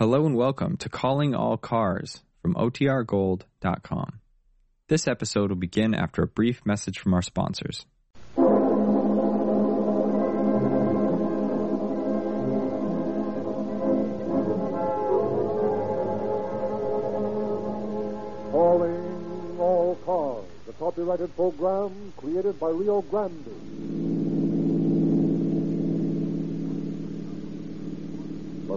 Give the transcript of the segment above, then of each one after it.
Hello and welcome to Calling All Cars from OTRGold.com. This episode will begin after a brief message from our sponsors. Calling All Cars, a copyrighted program created by Rio Grande.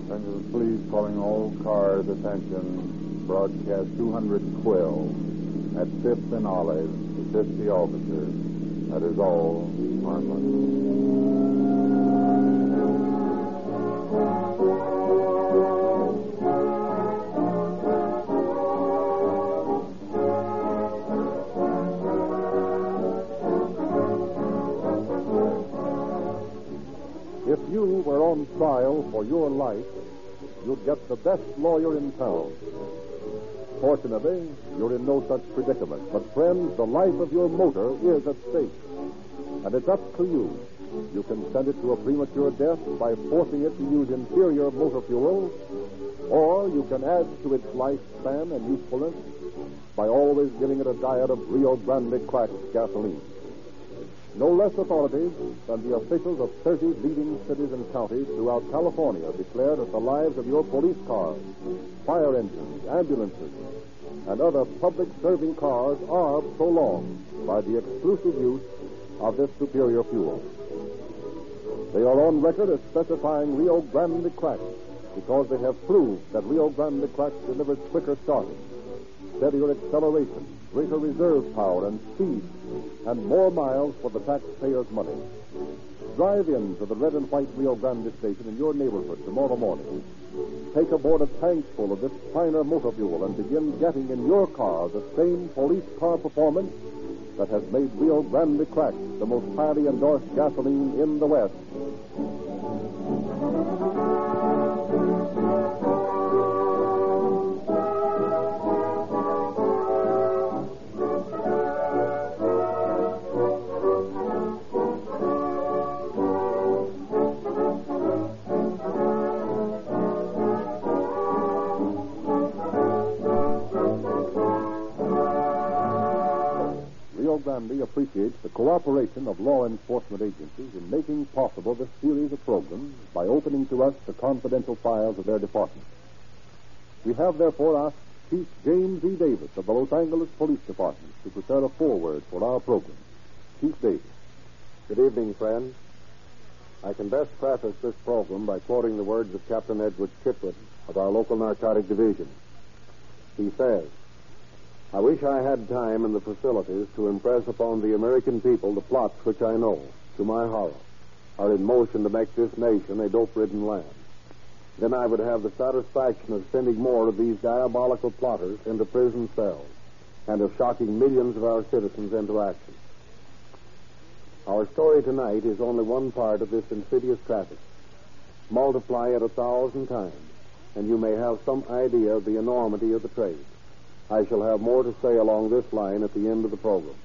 Los Angeles Police calling all cars attention. Broadcast 212 at 5th and Olive to 50 officers. That is all. Harmless. On trial for your life, you'd get the best lawyer in town. Fortunately, you're in no such predicament. But, friends, the life of your motor is at stake. And it's up to you. You can send it to a premature death by forcing it to use inferior motor fuel, or you can add to its lifespan and usefulness by always giving it a diet of Rio Grande cracked gasoline. No less authorities than the officials of 30 leading cities and counties throughout California declare that the lives of your police cars, fire engines, ambulances, and other public serving cars are prolonged by the exclusive use of this superior fuel. They are on record as specifying Rio Grande Crack because they have proved that Rio Grande Crack delivers quicker starting, steadier acceleration, greater reserve power and speed, and more miles for the taxpayer's money. Drive in to the red and white Rio Grande station in your neighborhood tomorrow morning. Take aboard a tank full of this finer motor fuel and begin getting in your car the same police car performance that has made Rio Grande Crack the most highly endorsed gasoline in the West. Cooperation of law enforcement agencies in making possible this series of programs by opening to us the confidential files of their departments. We have therefore asked Chief James E. Davis of the Los Angeles Police Department to prepare a foreword for our program. Chief Davis. Good evening, friends. I can best preface this program by quoting the words of Captain Edward Chitwood of our local narcotic division. He says, I wish I had time and the facilities to impress upon the American people the plots which I know, to my horror, are in motion to make this nation a dope-ridden land. Then I would have the satisfaction of sending more of these diabolical plotters into prison cells and of shocking millions of our citizens into action. Our story tonight is only one part of this insidious traffic. Multiply it a thousand times, and you may have some idea of the enormity of the trade. I shall have more to say along this line at the end of the program.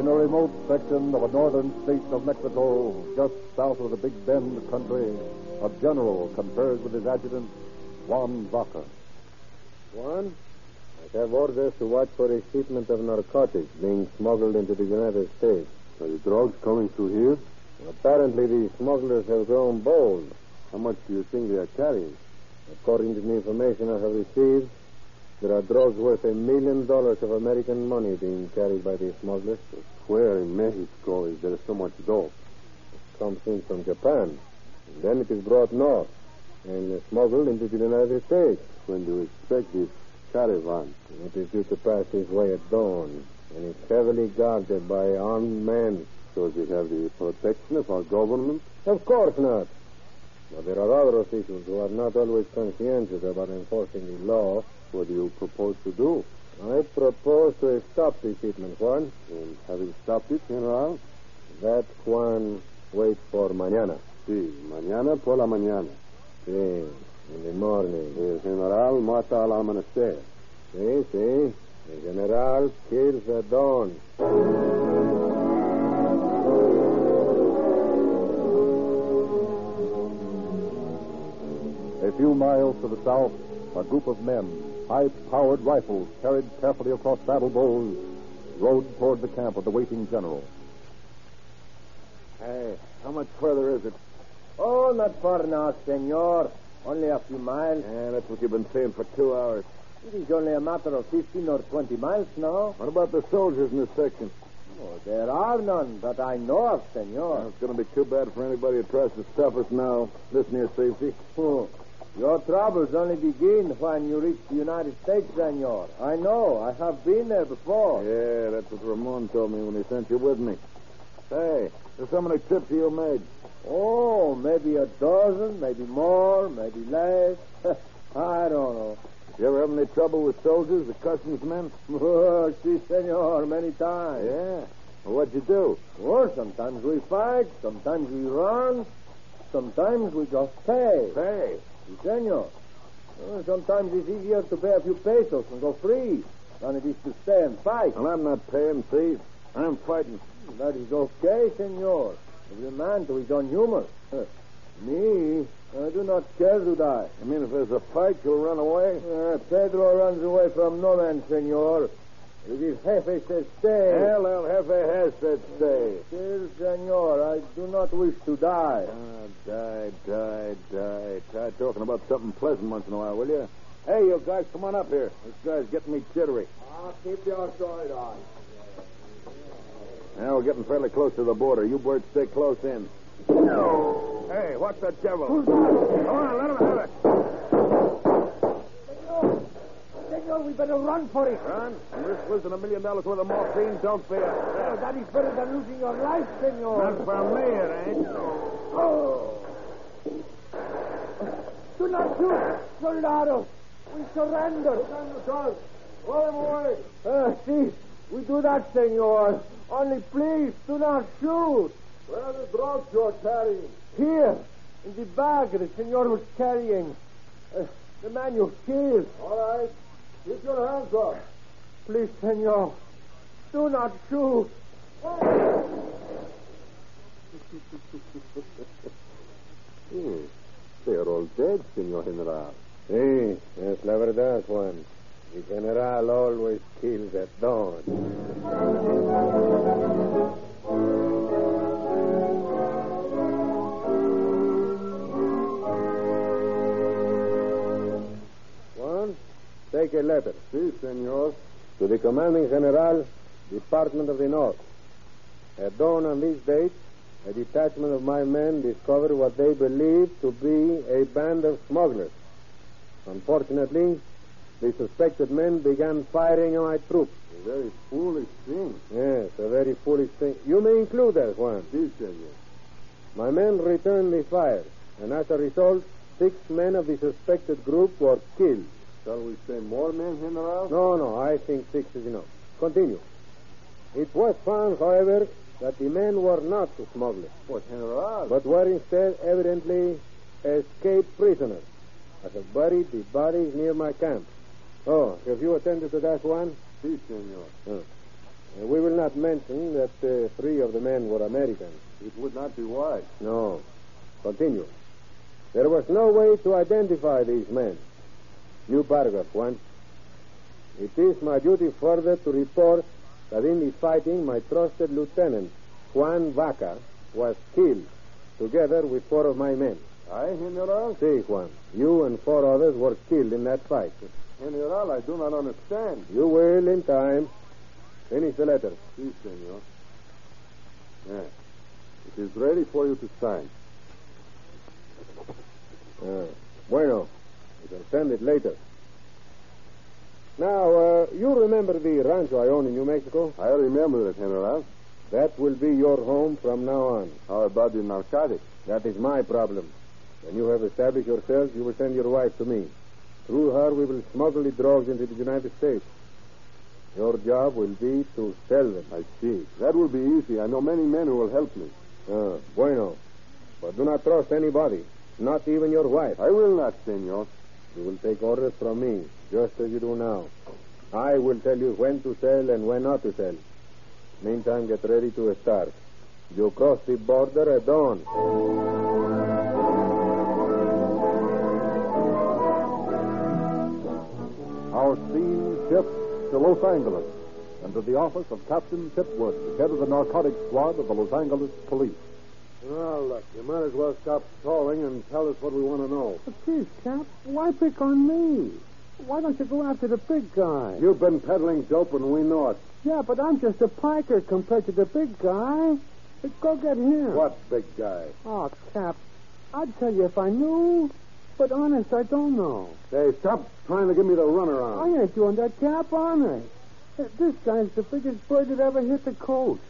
In a remote section of a northern state of Mexico, just south of the Big Bend country, a general confers with his adjutant, Juan Vaca. One, I have orders to watch for a shipment of narcotics being smuggled into the United States. Are the drugs coming through here? Apparently, the smugglers have grown bold. How much do you think they are carrying? According to the information I have received, there are drugs worth a million dollars of American money being carried by these smugglers. Where in Mexico is there so much dope? It comes in from Japan. Then it is brought north and smuggled into the United States. When do you expect this caravan? It is due to pass this way at dawn, and is heavily guarded by armed men. Does it have the protection of our government? Of course not. But there are other officials who are not always conscientious about enforcing the law. What do you propose to do? I propose to stop the shipment, Juan. And having stopped it, General? That, Juan, wait for mañana. Sí, mañana por la mañana. Sí, in the morning. The general mata al amanecer. Sí, sí. The general kills at dawn. A few miles to the south, a group of men, high-powered rifles carried carefully across saddle bows, rode toward the camp of the waiting general. Hey, how much further is it? Oh, not far now, senor. Only a few miles. Yeah, that's what you've been saying for two hours. It is only a matter of 15 or 20 miles now. What about the soldiers in this section? Oh, there are none that I know of, Well, senor. it's going to be too bad for anybody who tries to stop us now. Listen here, safety. Oh, your troubles only begin when you reach the United States, senor. I know. I have been there before. Yeah, that's what Ramon told me when he sent you with me. Say, there's how many trips you made? Oh, maybe a dozen, maybe more, maybe less. I don't know. You ever have any trouble with soldiers, the customs men? Oh, si, senor, many times. Yeah. Well, what'd you do? Or sometimes we fight, sometimes we run, sometimes we just pay. Pay? Si, senor. Uh, sometimes it's easier to pay a few pesos and go free than it is to stay and fight. Well, I'm not paying, see? I'm fighting. That is okay, senor. Every man to his own humor. Me, I do not care to die. I mean, if there's a fight, you'll run away? Uh, Pedro runs away from no man, senor. If his jefe says stay. Well, El Jefe has said stay. Still, senor, I do not wish to die. Ah, die, die, die. Try talking about something pleasant once in a while, will you? Hey, you guys, come on up here. This guy's getting me jittery. I'll keep your sword on. Now we're getting fairly close to the border. You birds stay close in. No. Hey, what's the devil? Who's that? Come on, let him have it. Senor, senor, we better run for it. Run? And risk losing a million dollars worth of morphine? Don't fear. Oh, that is better than losing your life, senor. Not for me, it ain't. Oh. Do not shoot, soldados. We surrender. Roll him away. Uh, see, we do that, senor. Only please, do not shoot. Where are the drugs you're carrying? Here, in the bag the senor was carrying. Uh, the man you killed. All right. Keep your hands up. Please, senor, do not shoot. Hmm. They're all dead, Senor General. Sí, es la verdad, Juan. The general always kills at dawn. Juan, take a letter. Si, senor. To the commanding general, Department of the North. At dawn on this date, a detachment of my men discovered what they believed to be a band of smugglers. Unfortunately, the suspected men began firing on my troops. A very foolish thing. Yes, a very foolish thing. You may include that, Juan. Si, senor. My men returned the fire, and as a result, six men of the suspected group were killed. Shall we say more men, General? No, no, I think six is enough. Continue. It was found, however, that the men were not smugglers, What, General? but were instead evidently escaped prisoners. I have buried the bodies near my camp. Oh, have you attended to that one? Si, senor. Uh, we will not mention that uh, three of the men were Americans. It would not be wise. No. Continue. There was no way to identify these men. New paragraph, Juan. It is my duty further to report that in the fighting, my trusted lieutenant, Juan Vaca, was killed, together with four of my men. I, General? See, Juan, you and four others were killed in that fight. General, I do not understand. You will in time. Finish the letter. Si, senor. Yes. It is ready for you to sign. Ah, bueno. You can send it later. Now, uh, you remember the rancho I own in New Mexico? I remember it, General. That will be your home from now on. How about the narcotics? That is my problem. When you have established yourself, you will send your wife to me. Through her, we will smuggle the drugs into the United States. Your job will be to sell them. I see. That will be easy. I know many men who will help me. Ah, bueno. But do not trust anybody, not even your wife. I will not, senor. You will take orders from me, just as you do now. I will tell you when to sell and when not to sell. Meantime, get ready to start. You cross the border at dawn. Scene shifts to Los Angeles and to the office of Captain Chitwood, head of the narcotics squad of the Los Angeles Police. Well, look, you might as well stop stalling and tell us what we want to know. But Please, Cap, why pick on me? Why don't you go after the big guy? You've been peddling dope and we know it. Yeah, but I'm just a piker compared to the big guy. Go get him. What big guy? Oh, Cap, I'd tell you if I knew. But honest, I don't know. Hey, stop trying to give me the runaround. I ain't doing that, Cap, honest. This guy's the biggest bird that ever hit the coast.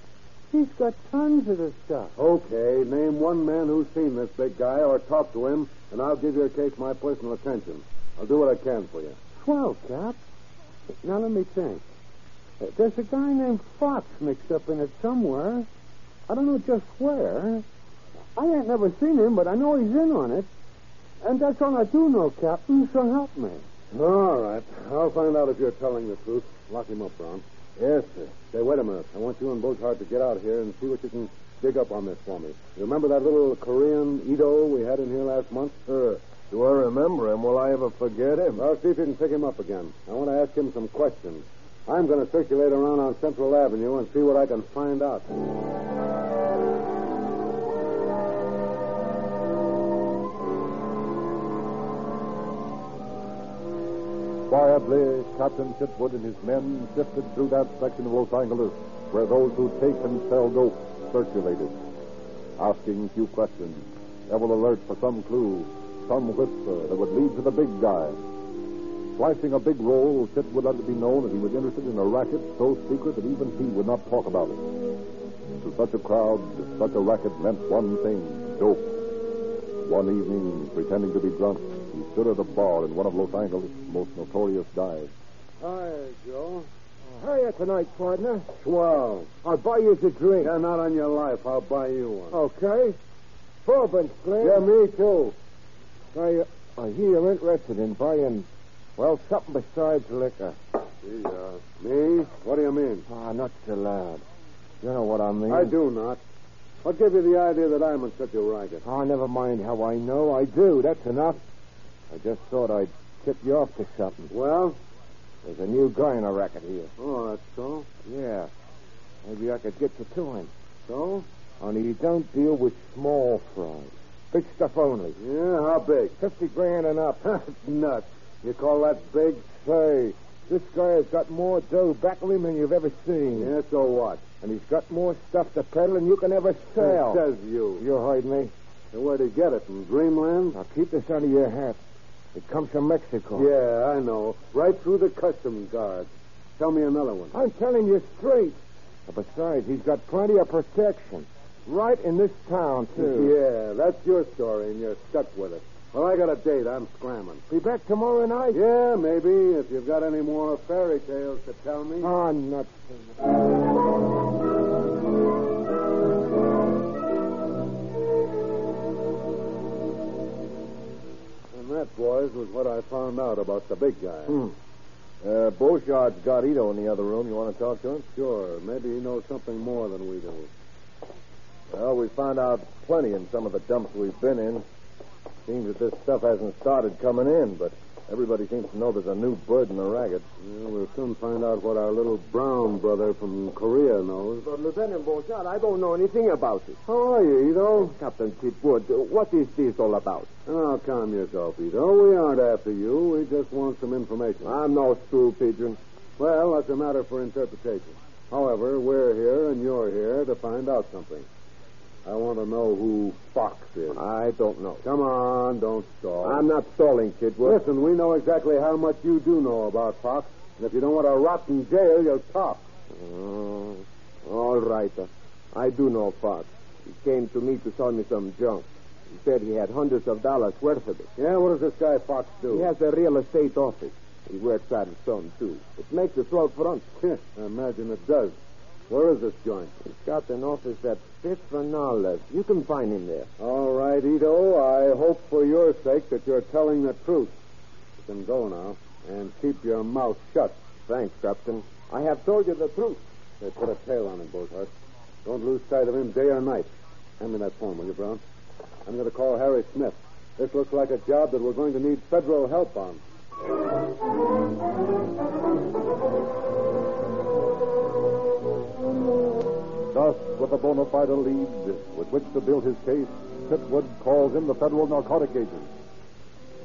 He's got tons of the stuff. Okay, name one man who's seen this big guy or talked to him, and I'll give your case my personal attention. I'll do what I can for you. Swell, Cap. Now let me think. There's a guy named Fox mixed up in it somewhere. I don't know just where. I ain't never seen him, but I know he's in on it. And that's all I do know, Captain, so help me. All right. I'll find out if you're telling the truth. Lock him up, Brown. Yes, sir. Say, wait a minute. I want you and Bozart to get out here and see what you can dig up on this for me. You remember that little Korean Ito we had in here last month? Sure. Do I remember him? Will I ever forget him? Well, see if you can pick him up again. I want to ask him some questions. I'm going to circulate around on Central Avenue and see what I can find out. Quietly, Captain Chitwood and his men sifted through that section of Los Angeles where those who take and sell dope circulated, asking few questions, ever alert for some clue, some whisper that would lead to the big guy. Slicing a big roll, Chitwood let it be known that he was interested in a racket so secret that even he would not talk about it. To such a crowd, such a racket meant one thing dope. One evening, pretending to be drunk, stood at a bar in one of Los Angeles' most notorious dives. Hi, Joe. Hiya tonight, partner. Swell. I'll buy you a drink. Yeah, not on your life. I'll buy you one. Okay. Bourbon, Slim. Yeah, me too. I, I hear you're interested in buying, well, something besides liquor. Gee, uh, me? What do you mean? Ah, not so loud. You know what I mean. I do not. What gave you the idea that I'm in such a racket? Oh, never mind how I know. I do. That's enough. I just thought I'd tip you off to something. Well? There's a new guy in a racket here. Oh, that's so. Yeah. Maybe I could get you to him. So? Only you don't deal with small fries. Big stuff only. Yeah, how big? Fifty grand and up. Nuts. You call that big? Say, this guy has got more dough back of him than you've ever seen. Yeah, so what? And he's got more stuff to peddle than you can ever sell. Says you. You heard me. So where'd he get it? From Dreamland? Now keep this under your hat. It comes from Mexico. Yeah, I know. Right through the customs guard. Tell me another one. I'm telling you straight. Besides, he's got plenty of protection. Right in this town, too. Yeah, that's your story, and you're stuck with it. Well, I got a date. I'm scrambling. Be back tomorrow night? Yeah, maybe, if you've got any more fairy tales to tell me. Ah, oh, nuts. That, boys, was what I found out about the big guy. Hmm. Uh, Beauchart's got Ito in the other room. You want to talk to him? Sure, maybe he knows something more than we do. Well, we found out plenty in some of the dumps we've been in. Seems that this stuff hasn't started coming in, but everybody seems to know there's a new bird in the racket. Yeah, we'll soon find out what our little brown brother from Korea knows. But Lieutenant Beauchart, I don't know anything about it. How are you, Ito? Captain Chitwood, what is this all about? Now, calm yourself, Ito. We aren't after you. We just want some information. I'm no stool pigeon. Well, that's a matter for interpretation. However, we're here and you're here to find out something. I want to know who Fox is. I don't know. Come on, don't stall. I'm not stalling, Chitwood. Listen, we know exactly how much you do know about Fox. And if you don't want to rot in jail, you'll talk. Oh, all right. Uh, I do know Fox. He came to me to sell me some junk. He said he had hundreds of dollars worth of it. Yeah, what does this guy Fox do? He has a real estate office. He works out of son, too. It makes a swell front. I imagine it does. Where is this joint? He's got an office at And Olive. You can find him there. All right, Ito. I hope for your sake that you're telling the truth. You can go now and keep your mouth shut. Thanks, Captain. I have told you the truth. They put a tail on him, Boathart. Don't lose sight of him day or night. Hand me that phone, will you, Brown? I'm going to call Harry Smith. This looks like a job that we're going to need federal help on. With a bona fide lead with which to build his case, Chitwood calls in the federal narcotic agent.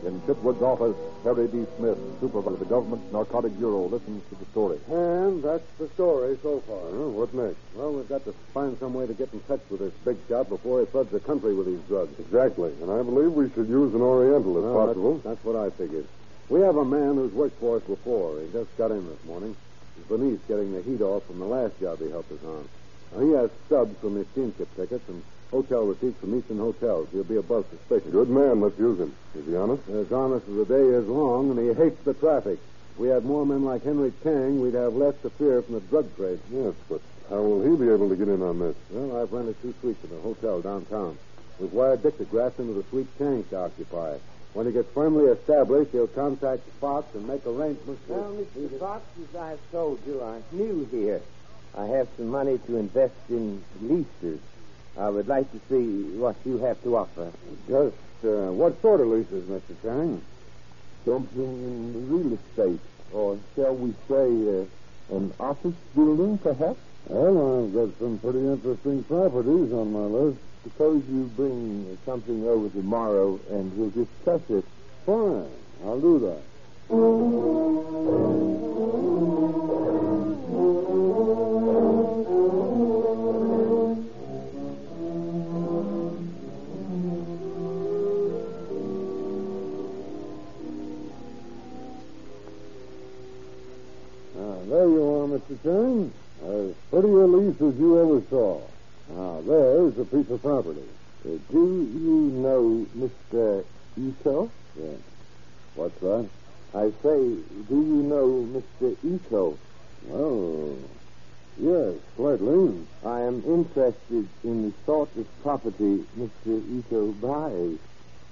In Chitwood's office, Harry D. Smith, supervisor of the government narcotic bureau, listens to the story. And that's the story so far. Huh? What next? Well, we've got to find some way to get in touch with this big shot before he floods the country with these drugs. Exactly. And I believe we should use an Oriental if Well, possible. That's, that's what I figured. We have a man who's worked for us before. He just got in this morning. He's beneath getting the heat off from the last job he helped us on. Now, he has stubs from his steamship tickets and hotel receipts from Eastern Hotels. He'll be above suspicion. Good man. Let's use him. Is he honest? Uh, as honest as the day is long, and he hates the traffic. If we had more men like Henry Chang, we'd have less to fear from the drug trade. Yes, but how will he be able to get in on this? Well, I've rented two suites at a hotel downtown. We've wired dictographs into the suite Chang's to occupy. When he gets firmly established, he'll contact Fox and make arrangements. to- Well, Mr. Fox, as I've told you, I'm new here. I have some money to invest in leases. I would like to see what you have to offer. Just uh, what sort of leases, Mr. Chang? Something in real estate, or shall we say, uh, an office building, perhaps? Well, I've got some pretty interesting properties on my list. Suppose you bring something over tomorrow and we'll discuss it. Fine, I'll do that. saw. Now, there's a piece of property. Uh, do you know Mr. Ito? Yeah. What's that? I say, do you know Mr. Ito? Well, yes, slightly. I am interested in the sort of property Mr. Ito buys.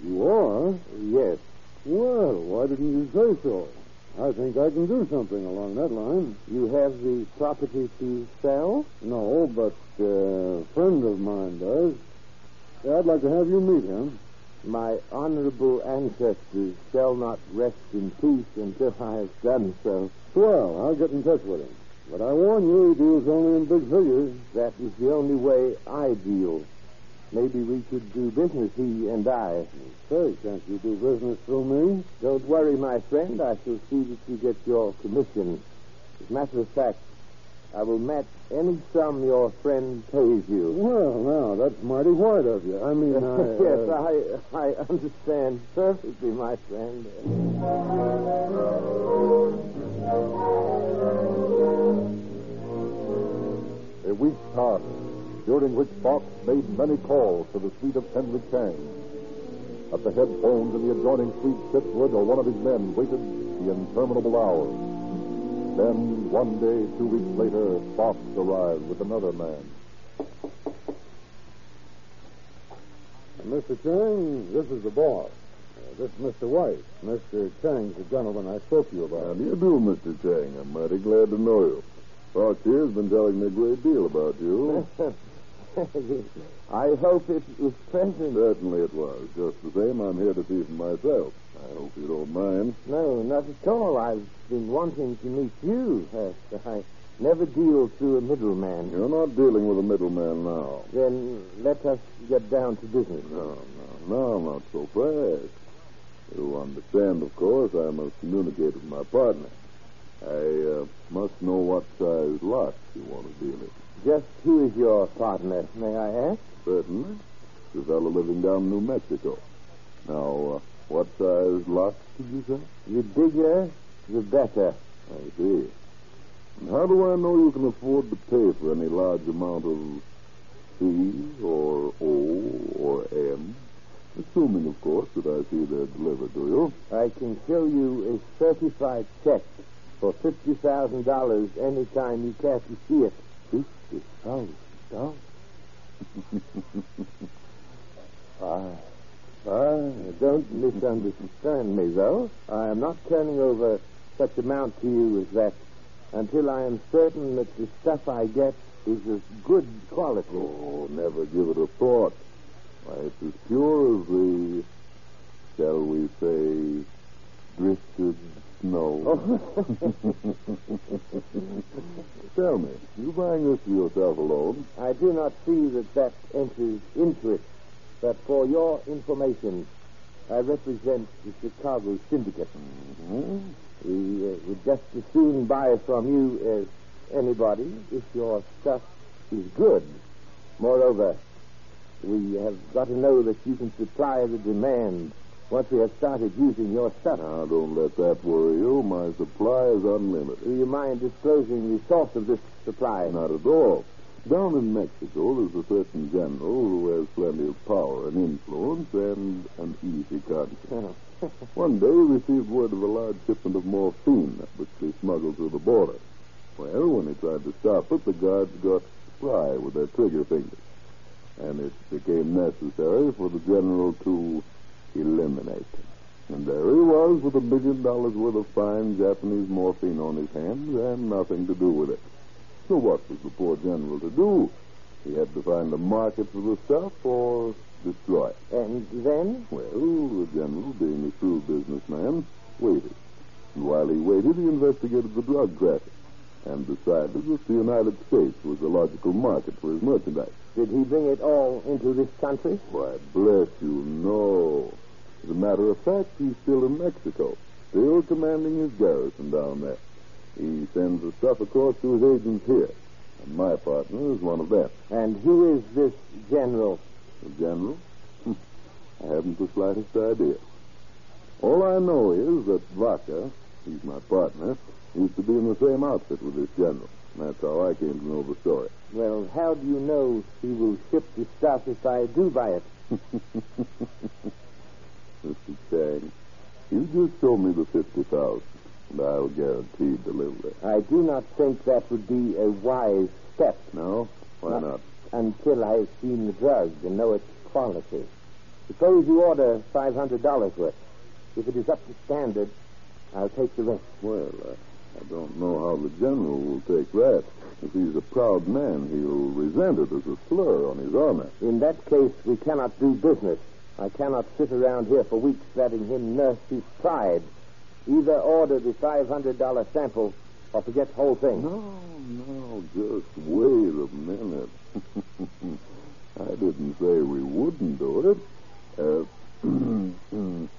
You are? Yes. Well, why didn't you say so? I think I can do something along that line. You have the property to sell? No, but uh, a friend of mine does. Yeah, I'd like to have you meet him. My honorable ancestors shall not rest in peace until I have done so. Well, I'll get in touch with him. But I warn you, he deals only in big figures. That is the only way I deal. Maybe we could do business, he and I. Say, can't you do business through me? Don't worry, my friend. I shall see that you get your commission. As a matter of fact, I will match any sum your friend pays you. Well, now, that's mighty white of you. I mean, I... Uh... yes, I, I understand perfectly, my friend. A week passed, during which Fox made many calls to the suite of Henry Chang. At the headphones in the adjoining suite, Chitwood or one of his men waited the interminable hours. Then, one day, two weeks later, Fox arrived with another man. Mr. Chang, this is the boss. Uh, this is Mr. White. Mr. Chang's the gentleman I spoke to you about. How do you do, Mr. Chang? I'm mighty glad to know you. Fox here's been telling me a great deal about you. I hope it was pleasant. Certainly it was. Just the same, I'm here to see for myself. I hope you don't mind. No, not at all. I've been wanting to meet you, Hester. I never deal through a middleman. You're not dealing with a middleman now. Then let us get down to business. No, no, no, not so fast. You understand, of course, I must communicate with my partner. I uh, must know what size lot you want to deal in. Just who is your partner, may I ask? Certainly. The fellow living down in New Mexico. Now, uh, what size lot did you say? The bigger, the better. I see. And how do I know you can afford to pay for any large amount of C or O or M? Assuming, of course, that I see they're delivered to you. I can show you a certified check for fifty thousand dollars any time you care to see it. Fifty thousand dollars. Ah, ah, don't misunderstand me, though. I am not turning over such amount to you as that until I am certain that the stuff I get is of good quality. Oh, never give it a thought. Why, it's as pure as the, shall we say, drifted snow. Tell me, you buying this for yourself alone? I do not see that that enters into it. But for your information, I represent the Chicago Syndicate. Mm-hmm. We uh, would just as soon buy from you as anybody if your stuff is good. Moreover, we have got to know that you can supply the demand once we have started using your stuff. Now, don't let that worry you. My supply is unlimited. Do you mind disclosing the source of this supply? Not at all. Down in Mexico, there's a certain general who has plenty of power and influence and an easy conscience. Oh. One day he received word of a large shipment of morphine that was to smuggled through the border. Well, when he tried to stop it, the guards got spry with their trigger fingers. And it became necessary for the general to eliminate him. And there he was with a million dollars worth of fine Japanese morphine on his hands and nothing to do with it. So what was the poor general to do? He had to find a market for the stuff or destroy it. And then? Well, the general, being a shrewd businessman, waited. And while he waited, he investigated the drug traffic and decided that the United States was the logical market for his merchandise. Did he bring it all into this country? Why, bless you, no. As a matter of fact, he's still in Mexico, still commanding his garrison down there. He sends the stuff across to his agents here, and my partner is one of them. And who is this general? The general? I haven't the slightest idea. All I know is that Vaca, he's my partner, used to be in the same outfit with this general. That's how I came to know the story. Well, how do you know he will ship the stuff if I do buy it? Mr. Chang, you just show me the 50000 and I'll guarantee delivery. I do not think that would be a wise step. No? Why not? Until I've seen the drug and know its quality. Suppose you order $500 worth. If it is up to standard, I'll take the rest. Well, uh, I don't know how the general will take that. If he's a proud man, he'll resent it as a slur on his honor. In that case, we cannot do business. I cannot sit around here for weeks letting him nurse his pride. Either order the $500 sample or forget the whole thing. No, no, just wait a minute. I didn't say we wouldn't do it. Uh, you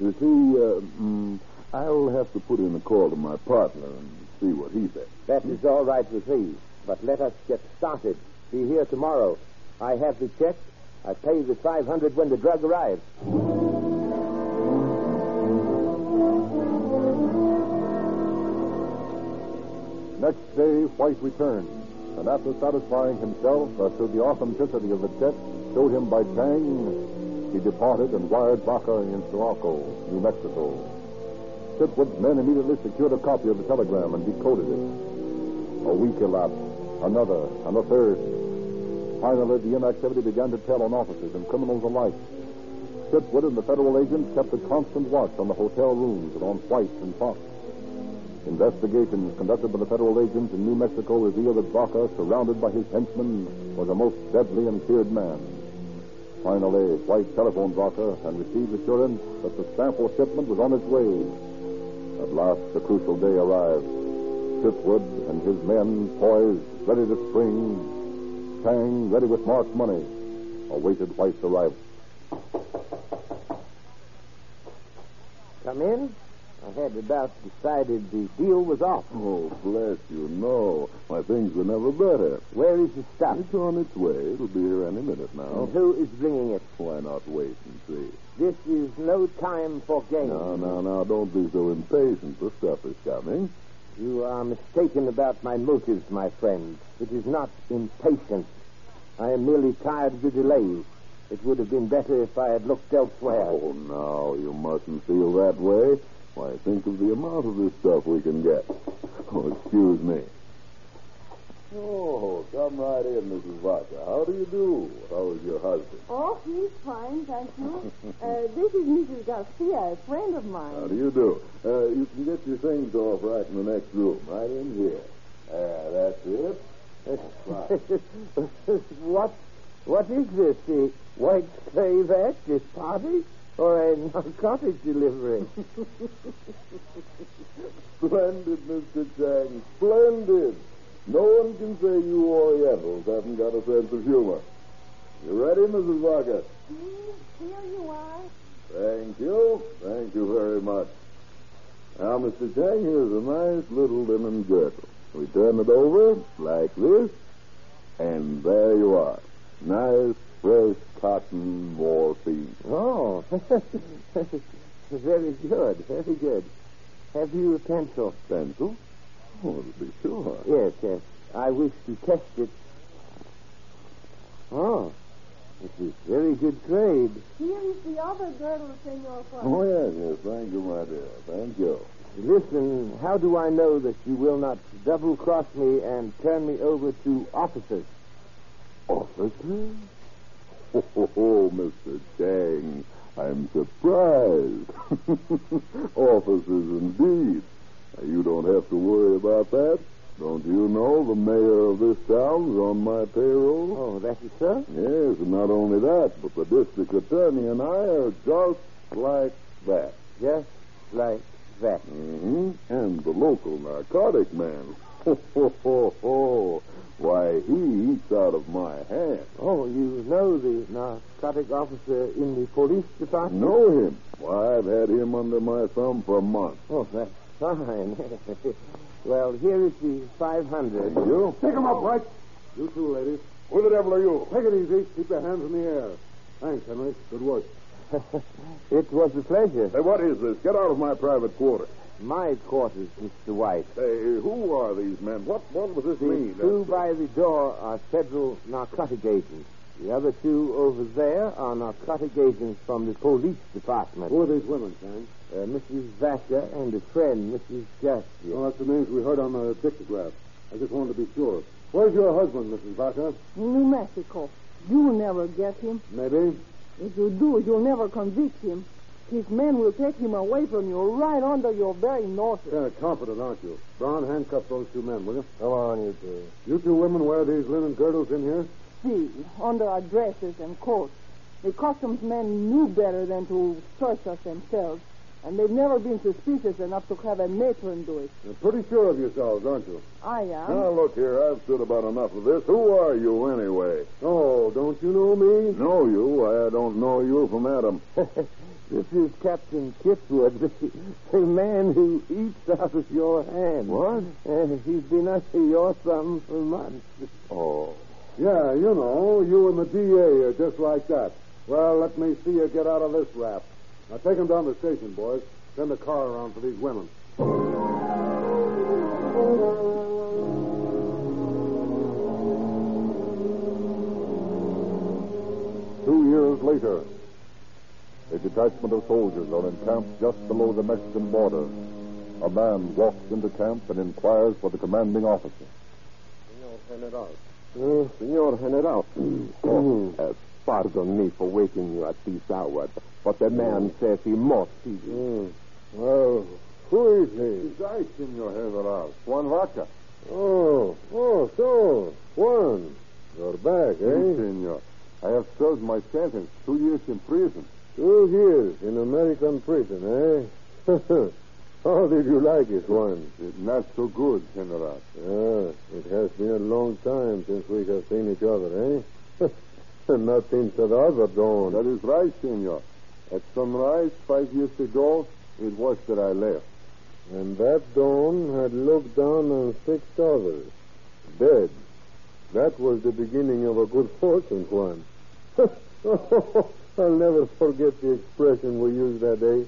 see, uh, mm, I'll have to put in a call to my partner and see what he says. That is all right with me. But let us get started. Be here tomorrow. I have the check. I pay you the 500 when the drug arrives. Next day, White returned, and after satisfying himself as to the authenticity of the check showed him by Chang, he departed and wired Baca in Sulaco, New Mexico. Chitwood's men immediately secured a copy of the telegram and decoded it. A week elapsed, another, and a third. Finally, the inactivity began to tell on officers and criminals alike. Chitwood and the federal agents kept a constant watch on the hotel rooms and on White and Fox. Investigations conducted by the federal agents in New Mexico revealed that Baca, surrounded by his henchmen, was a most deadly and feared man. Finally, White telephoned Baca and received assurance that the sample shipment was on its way. At last, the crucial day arrived. Chitwood and his men, poised, ready to spring, Chang, ready with marked money, awaited White's arrival. Come in. I had about decided the deal was off. Oh, bless you, no. My things were never better. Where is the stuff? It's on its way. It'll be here any minute now. And who is bringing it? Why not wait and see? This is no time for games. Now, now, now, don't be so impatient. The stuff is coming. You are mistaken about my motives, my friend. It is not impatience. I am merely tired of the delay. It would have been better if I had looked elsewhere. Oh, no, you mustn't feel that way. Why, think of the amount of this stuff we can get. Oh, excuse me. Oh, come right in, Mrs. Vaca. How do you do? How is your husband? Oh, he's fine, thank you. uh, this is Mrs. Garcia, a friend of mine. How do you do? Uh, you can get your things off right in the next room, right in here. Ah, that's it. Right. what, what is this? The White Slave Act, this party? Or a narcotic delivery? Splendid, Mr. Chang. Splendid. No one can say you Orientals haven't got a sense of humor. You ready, Mrs. Vaca? Here you are. Thank you. Thank you very much. Now, Mr. Chang, here's a nice little linen girdle. We turn it over like this, and there you are. Nice, fresh cotton morphine. Oh, very good, very good. Have you a pencil? Pencil? Oh, to be sure. Yes, yes. I wish to test it. Oh, it is very good trade. Here is the other girdle, Senor Juan. Oh, yes, yes. Thank you, my dear. Thank you. Listen, how do I know that you will not double cross me and turn me over to officers? Officers? Oh, oh, oh, Mr. Chang, I'm surprised. Officers, indeed. You don't have to worry about that. Don't you know the mayor of this town's on my payroll? Oh, that is so? Yes, and not only that, but the district attorney and I are just like that. Just like that. Mm-hmm. And the local narcotic man. Ho, ho, ho, ho. Why, he eats out of my hand. Oh, you know the narcotic officer in the police department? Know him? Why, I've had him under my thumb for months. Oh, that's fine. well, here is the 500. Thank you. Pick him up, White. You too, ladies. Who the devil are you? Take it easy. Keep your hands in the air. Thanks, Henry. Good work. it was a pleasure. Hey, what is this? Get out of my private quarters. My quarters, Mr. White. Hey, who are these men? What what does this The mean? two by the door are federal narcotic agents. The other two over there are narcotic agents from the police department. Who are these women, Sam? Uh, Mrs. Vaca and a friend, Mrs. Garcia. Oh, that's the names we heard on the dictograph. I just wanted to be sure. Where's your husband, Mrs. Vaca? In New Mexico. You'll never get him. Maybe. If you do, you'll never convict him. His men will take him away from you right under your very noses. Kind of confident, aren't you? Brown, handcuff those two men, will you? Come on, you two. You two women wear these linen girdles in here? See, under our dresses and coats. The customs men knew better than to search us themselves. And they've never been suspicious enough to have a matron do it. You're pretty sure of yourselves, aren't you? I am. Now, look here. I've said about enough of this. Who are you, anyway? Oh, don't you know me? Know you? I don't know you from Adam. This is Captain Chitwood, the, the man who eats out of your hand. What? Uh, he's been under your thumb for months. Oh. Yeah, you know, you and the DA are just like that. Well, let me see you get out of this rap. Now take them down to the station, boys. Send a car around for these women. Two years later, a detachment of soldiers are encamped just below the Mexican border. A man walks into camp and inquires for the commanding officer. Senor General. Uh, Senor General. uh, pardon me for waking you at this hour, but the man says he must see you. Well, who is he? It's I, Senor General. Juan Vaca. Oh, oh, so, Juan. You're back, Si, eh? senor. I have served my sentence. Two years in prison. Two years in American prison, eh? How did you like it, Juan? It's not so good, General. Ah, it has been a long time since we have seen each other, eh? Not since the other dawn. That is right, senor. At sunrise five years ago, it was that I left. And that dawn had looked down on six others, dead. That was the beginning of a good fortune, Juan. I'll never forget the expression we used that day.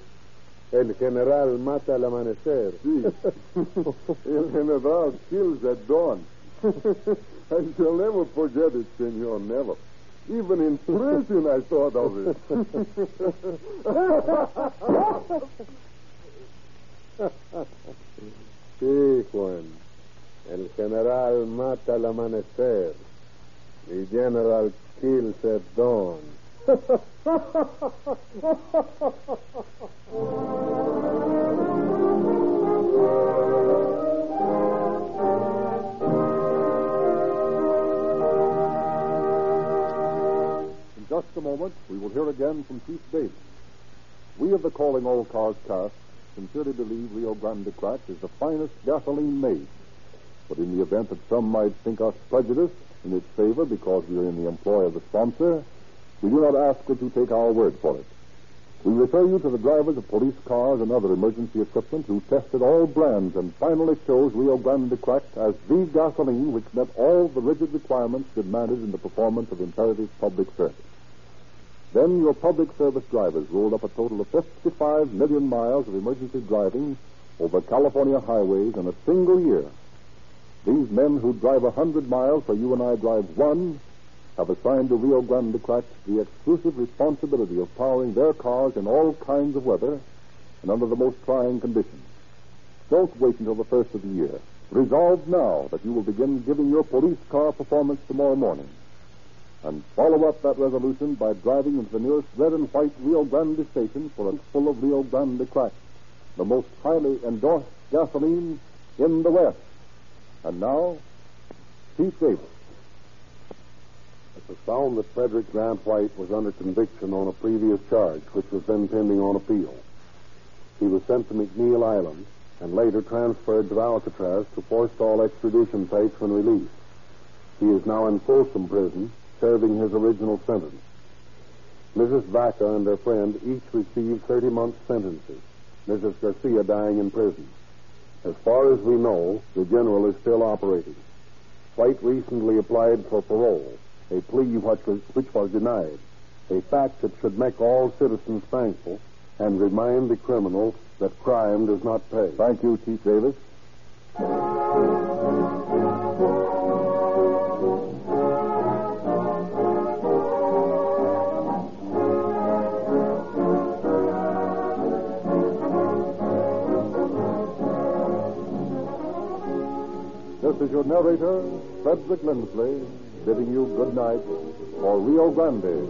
El general mata al amanecer. El General kills at dawn. I shall never forget it, senor, never. Even in prison, I thought of it. Juan. El general mata al amanecer. The general kills at dawn. Just a moment, we will hear again from Chief Davis. We of the Calling All Cars cast sincerely believe Rio Grande Crack is the finest gasoline made. But in the event that some might think us prejudiced in its favor because we are in the employ of the sponsor, we do not ask that you take our word for it. We refer you to the drivers of police cars and other emergency equipment who tested all brands and finally chose Rio Grande Crack as the gasoline which met all the rigid requirements demanded in the performance of imperative public service. Then your public service drivers rolled up a total of 55 million miles of emergency driving over California highways in a single year. These men who drive a hundred miles where you and I drive one have assigned to Rio Grande Crack the exclusive responsibility of powering their cars in all kinds of weather and under the most trying conditions. Don't wait until the first of the year. Resolve now that you will begin giving your police car performance tomorrow morning. And follow up that resolution by driving into the nearest red and white Rio Grande station for a full of Rio Grande Crack, the most highly endorsed gasoline in the West. And now, Chief Davis. It was found that Frederick Grant White was under conviction on a previous charge, which was then pending on appeal. He was sent to McNeil Island and later transferred to Alcatraz to forestall extradition sites when released. He is now in Folsom Prison, serving his original sentence. Mrs. Vaca and her friend each received 30 month sentences, Mrs. Garcia dying in prison. As far as we know, the general is still operating. White recently applied for parole, a plea which was, which was denied, a fact that should make all citizens thankful and remind the criminal that crime does not pay. Thank you, Chief Davis. is your narrator, Frederick Lindsley, bidding you good night for Rio Grande.